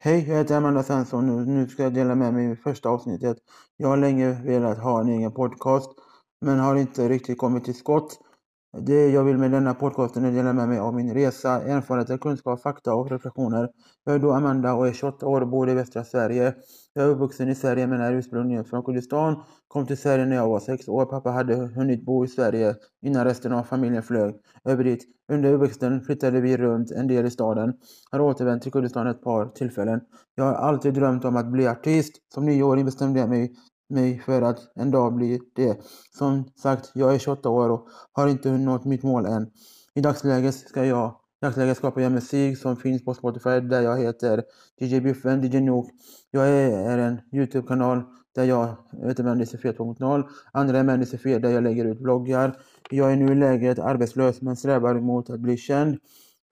Hej, jag heter Amanda Svensson och nu ska jag dela med mig i första avsnittet. Jag har länge velat ha en egen podcast, men har inte riktigt kommit till skott. Det jag vill med denna podcasten är dela med mig av min resa, erfarenheter, kunskap, fakta och reflektioner. Jag är då Amanda och är 28 år och bor i västra Sverige. Jag är uppvuxen i Sverige men är ursprungligen från Kurdistan. Kom till Sverige när jag var sex år. Pappa hade hunnit bo i Sverige innan resten av familjen flög över dit. Under uppväxten flyttade vi runt en del i staden. Har återvänt till Kurdistan ett par tillfällen. Jag har alltid drömt om att bli artist. Som nioåring bestämde jag mig mig för att en dag bli det. Som sagt, jag är 28 år och har inte nått mitt mål än. I dagsläget ska jag i dagsläget skapar jag musik som finns på Spotify där jag heter DJ Biffen, DJ Nook. Jag är en Youtube-kanal där jag heter Mendicifé 2.0. Andra är Mendicifé där jag lägger ut vloggar. Jag är nu i läget arbetslös men strävar mot att bli känd.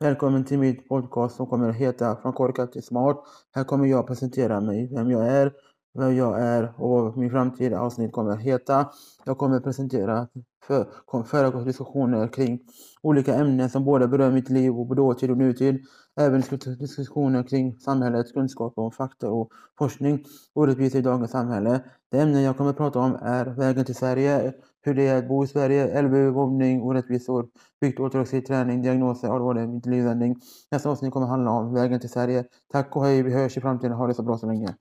Välkommen till mitt podcast som kommer att heta Från korkad till smart. Här kommer jag presentera mig, vem jag är, vem jag är och vad min framtida avsnitt kommer att heta. Jag kommer att presentera för, diskussioner kring olika ämnen som både berör mitt liv och dåtid och nutid. Även diskussioner kring samhällets kunskap om fakta och forskning, orättvisor i dagens samhälle. Det ämne jag kommer att prata om är vägen till Sverige, hur det är att bo i Sverige, LVU, mobbning, orättvisor, byggt ortodoxi träning, diagnoser, allvarlig mittlivsvändning. Nästa avsnitt kommer handla om vägen till Sverige. Tack och hej, vi hörs i framtiden. Ha det så bra så länge.